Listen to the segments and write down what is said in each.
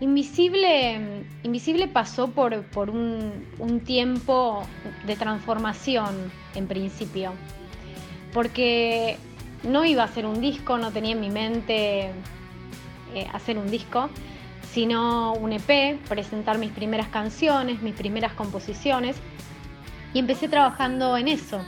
Invisible, Invisible pasó por, un, tiempo de transformación en principio, porque no iba a hacer un disco, no tenía en mi mente eh, hacer un disco, sino un EP, presentar mis primeras canciones, mis primeras composiciones, y empecé trabajando en eso.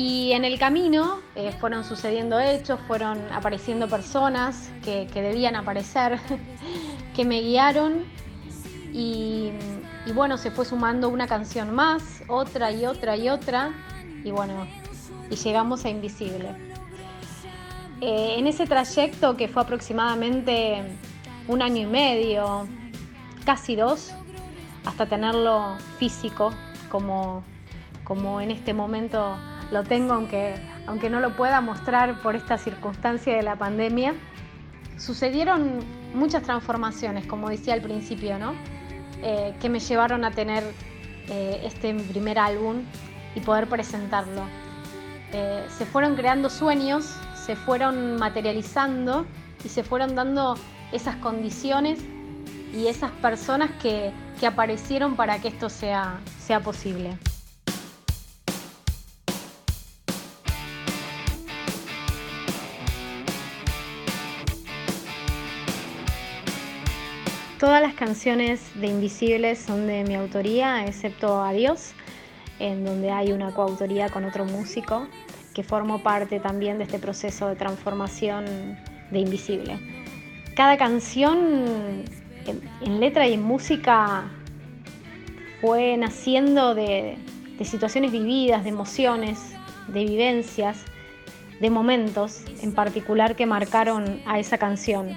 Y en el camino eh, fueron sucediendo hechos, fueron apareciendo personas que, debían aparecer, que me guiaron y, bueno, se fue sumando una canción más, otra y otra y otra y bueno, y llegamos a Invisible. Eh, en ese trayecto que fue aproximadamente un año y medio, casi dos, hasta tenerlo físico como, como en este momento lo tengo, aunque, aunque no lo pueda mostrar por esta circunstancia de la pandemia. Sucedieron muchas transformaciones, como decía al principio, ¿no? Eh, que me llevaron a tener eh, este primer álbum y poder presentarlo. Eh, se fueron creando sueños, se fueron materializando y se fueron dando esas condiciones y esas personas que, que aparecieron para que esto sea, sea posible. Todas las canciones de Invisibles son de mi autoría, excepto Adiós, en donde hay una coautoría con otro músico que formó parte también de este proceso de transformación de Invisible. Cada canción en, letra y en música fue naciendo de, de situaciones vividas, de emociones, de vivencias, de momentos en particular que marcaron a esa canción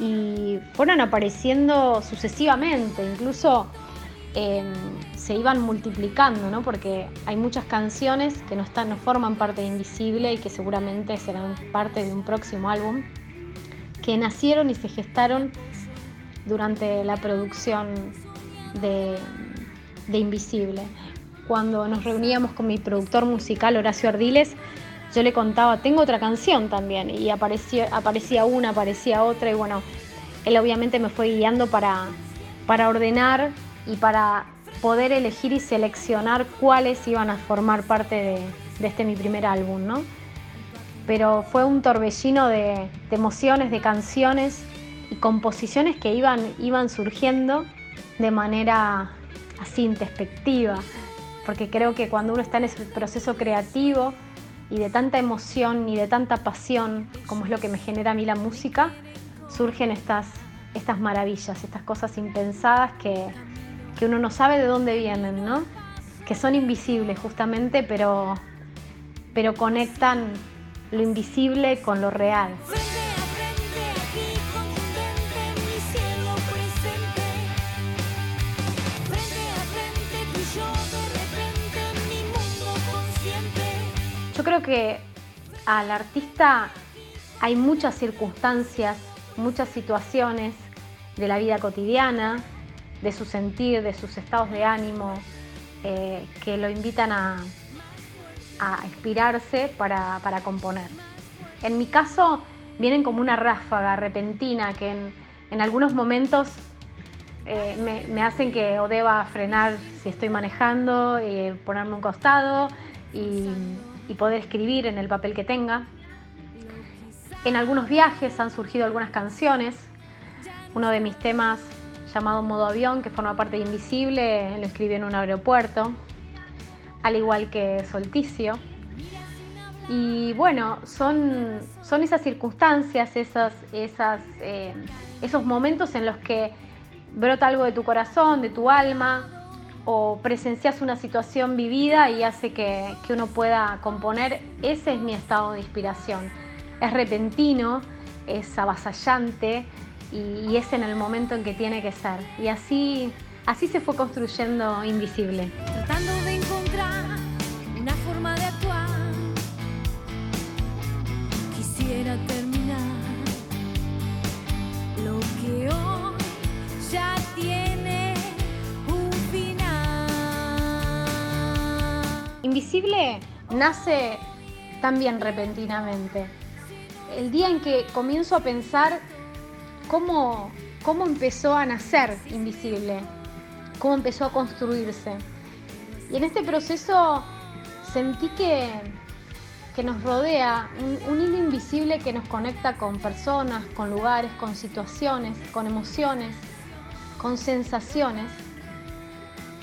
y fueron apareciendo sucesivamente, incluso em, se iban multiplicando, ¿no? porque hay muchas canciones que no, están, no forman parte de Invisible y que seguramente serán parte de un próximo álbum, que nacieron y se gestaron durante la producción de, de Invisible. Cuando nos reuníamos con mi productor musical Horacio Ardiles, yo le contaba, tengo otra canción también, y aparecía, aparecía una, aparecía otra, y bueno, él obviamente me fue guiando para, para ordenar y para poder elegir y seleccionar cuáles iban a formar parte de, este mi primer álbum, ¿no? Pero fue un torbellino de, de, emociones, de canciones y composiciones que iban, iban surgiendo de manera así introspectiva, porque creo que cuando uno está en ese proceso creativo, y de tanta emoción y de tanta pasión, como es lo que me genera a mí la música, surgen estas, estas maravillas, estas cosas impensadas que, que uno no sabe de dónde vienen, ¿no? que son invisibles justamente, pero, pero conectan lo invisible con lo real. Creo que al artista hay muchas circunstancias, muchas situaciones de la vida cotidiana, de su sentir, de sus estados de ánimo, eh, que lo invitan a, inspirarse para, componer. En mi caso, vienen como una ráfaga repentina que en, algunos momentos eh, me, hacen que o deba frenar si estoy manejando, eh, ponerme un costado y y poder escribir en el papel que tenga. En algunos viajes han surgido algunas canciones. Uno de mis temas llamado Modo Avión, que forma parte de Invisible, lo escribí en un aeropuerto, al igual que Solticio. Y bueno, son, son esas circunstancias, esas, esas, eh, esos momentos en los que brota algo de tu corazón, de tu alma, o presencias una situación vivida y hace que, uno pueda componer, ese es mi estado de inspiración. Es repentino, es avasallante y, es en el momento en que tiene que ser. Y así, así se fue construyendo Invisible. Tratando de encontrar una forma de Invisible nace también repentinamente. El día en que comienzo a pensar cómo, cómo empezó a nacer Invisible, cómo empezó a construirse. Y en este proceso sentí que, que nos rodea un, un hilo invisible que nos conecta con personas, con lugares, con situaciones, con emociones, con sensaciones,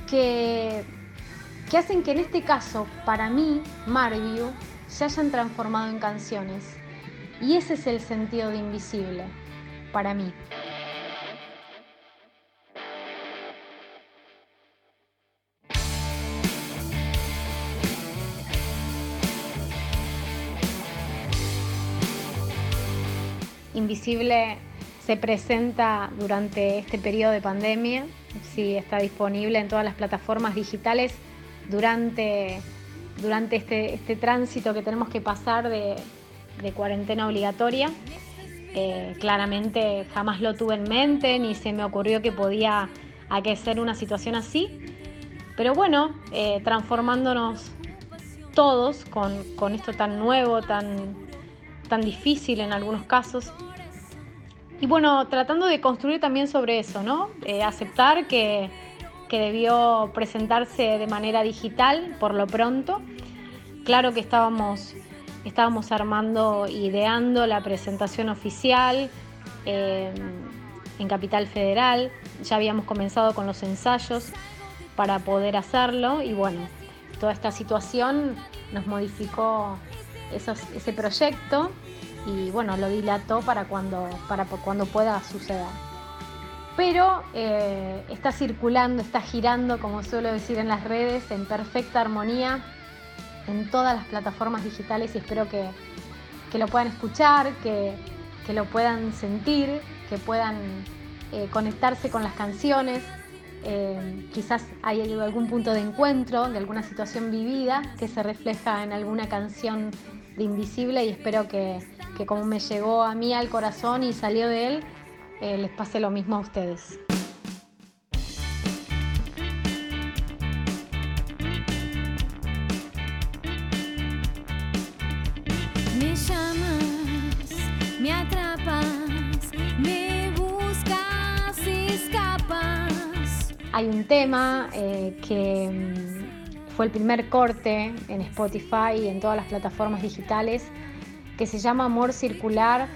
que, que hacen que en este caso, para mí, Marview, se hayan transformado en canciones. Y ese es el sentido de Invisible, para mí. Invisible se presenta durante este periodo de pandemia, sí está disponible en todas las plataformas digitales durante, durante este, este tránsito que tenemos que pasar de, cuarentena obligatoria. Eh, claramente jamás lo tuve en mente ni se me ocurrió que podía aquecer una situación así. Pero bueno, eh, transformándonos todos con, con, esto tan nuevo, tan, tan difícil en algunos casos. Y bueno, tratando de construir también sobre eso, ¿no? Eh, aceptar que, que debió presentarse de manera digital por lo pronto. Claro que estábamos, estábamos armando, ideando la presentación oficial eh, en Capital Federal. Ya habíamos comenzado con los ensayos para poder hacerlo y bueno, toda esta situación nos modificó ese proyecto y bueno, lo dilató para cuando, para cuando pueda suceder. Pero eh, está circulando, está girando, como suelo decir en las redes, en perfecta armonía en todas las plataformas digitales y espero que, lo puedan escuchar, que, lo puedan sentir, que puedan eh, conectarse con las canciones. Eh, quizás haya algún punto de encuentro de alguna situación vivida que se refleja en alguna canción de Invisible y espero que, como me llegó a mí al corazón y salió de él, eh, les pase lo mismo a ustedes. Me llamas, me atrapas, me buscas, escapas. Hay un tema eh, que mm, fue el primer corte en Spotify y en todas las plataformas digitales que se llama Amor Circular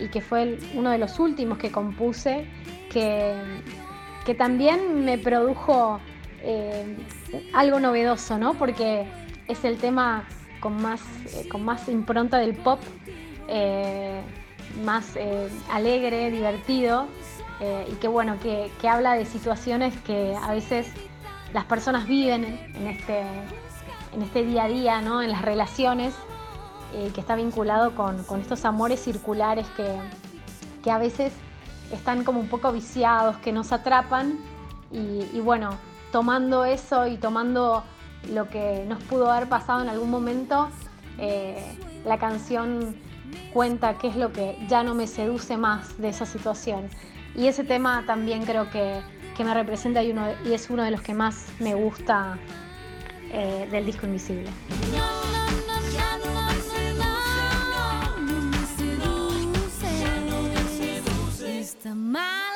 y que fue uno de los últimos que compuse, que, que también me produjo eh, algo novedoso, ¿no? Porque es el tema con más, eh, con más impronta del pop, eh, más alegre, divertido, y que bueno, que, que habla de situaciones que a veces las personas viven en este, en este día a día, ¿no? en las relaciones, eh, que está vinculado con, estos amores circulares que, que, a veces están como un poco viciados, que nos atrapan y, bueno, tomando eso y tomando lo que nos pudo haber pasado en algún momento, eh, la canción cuenta qué es lo que ya no me seduce más de esa situación. Y ese tema también creo que que me representa y, uno, y es uno de los que más me gusta eh, del disco Invisible. the mind.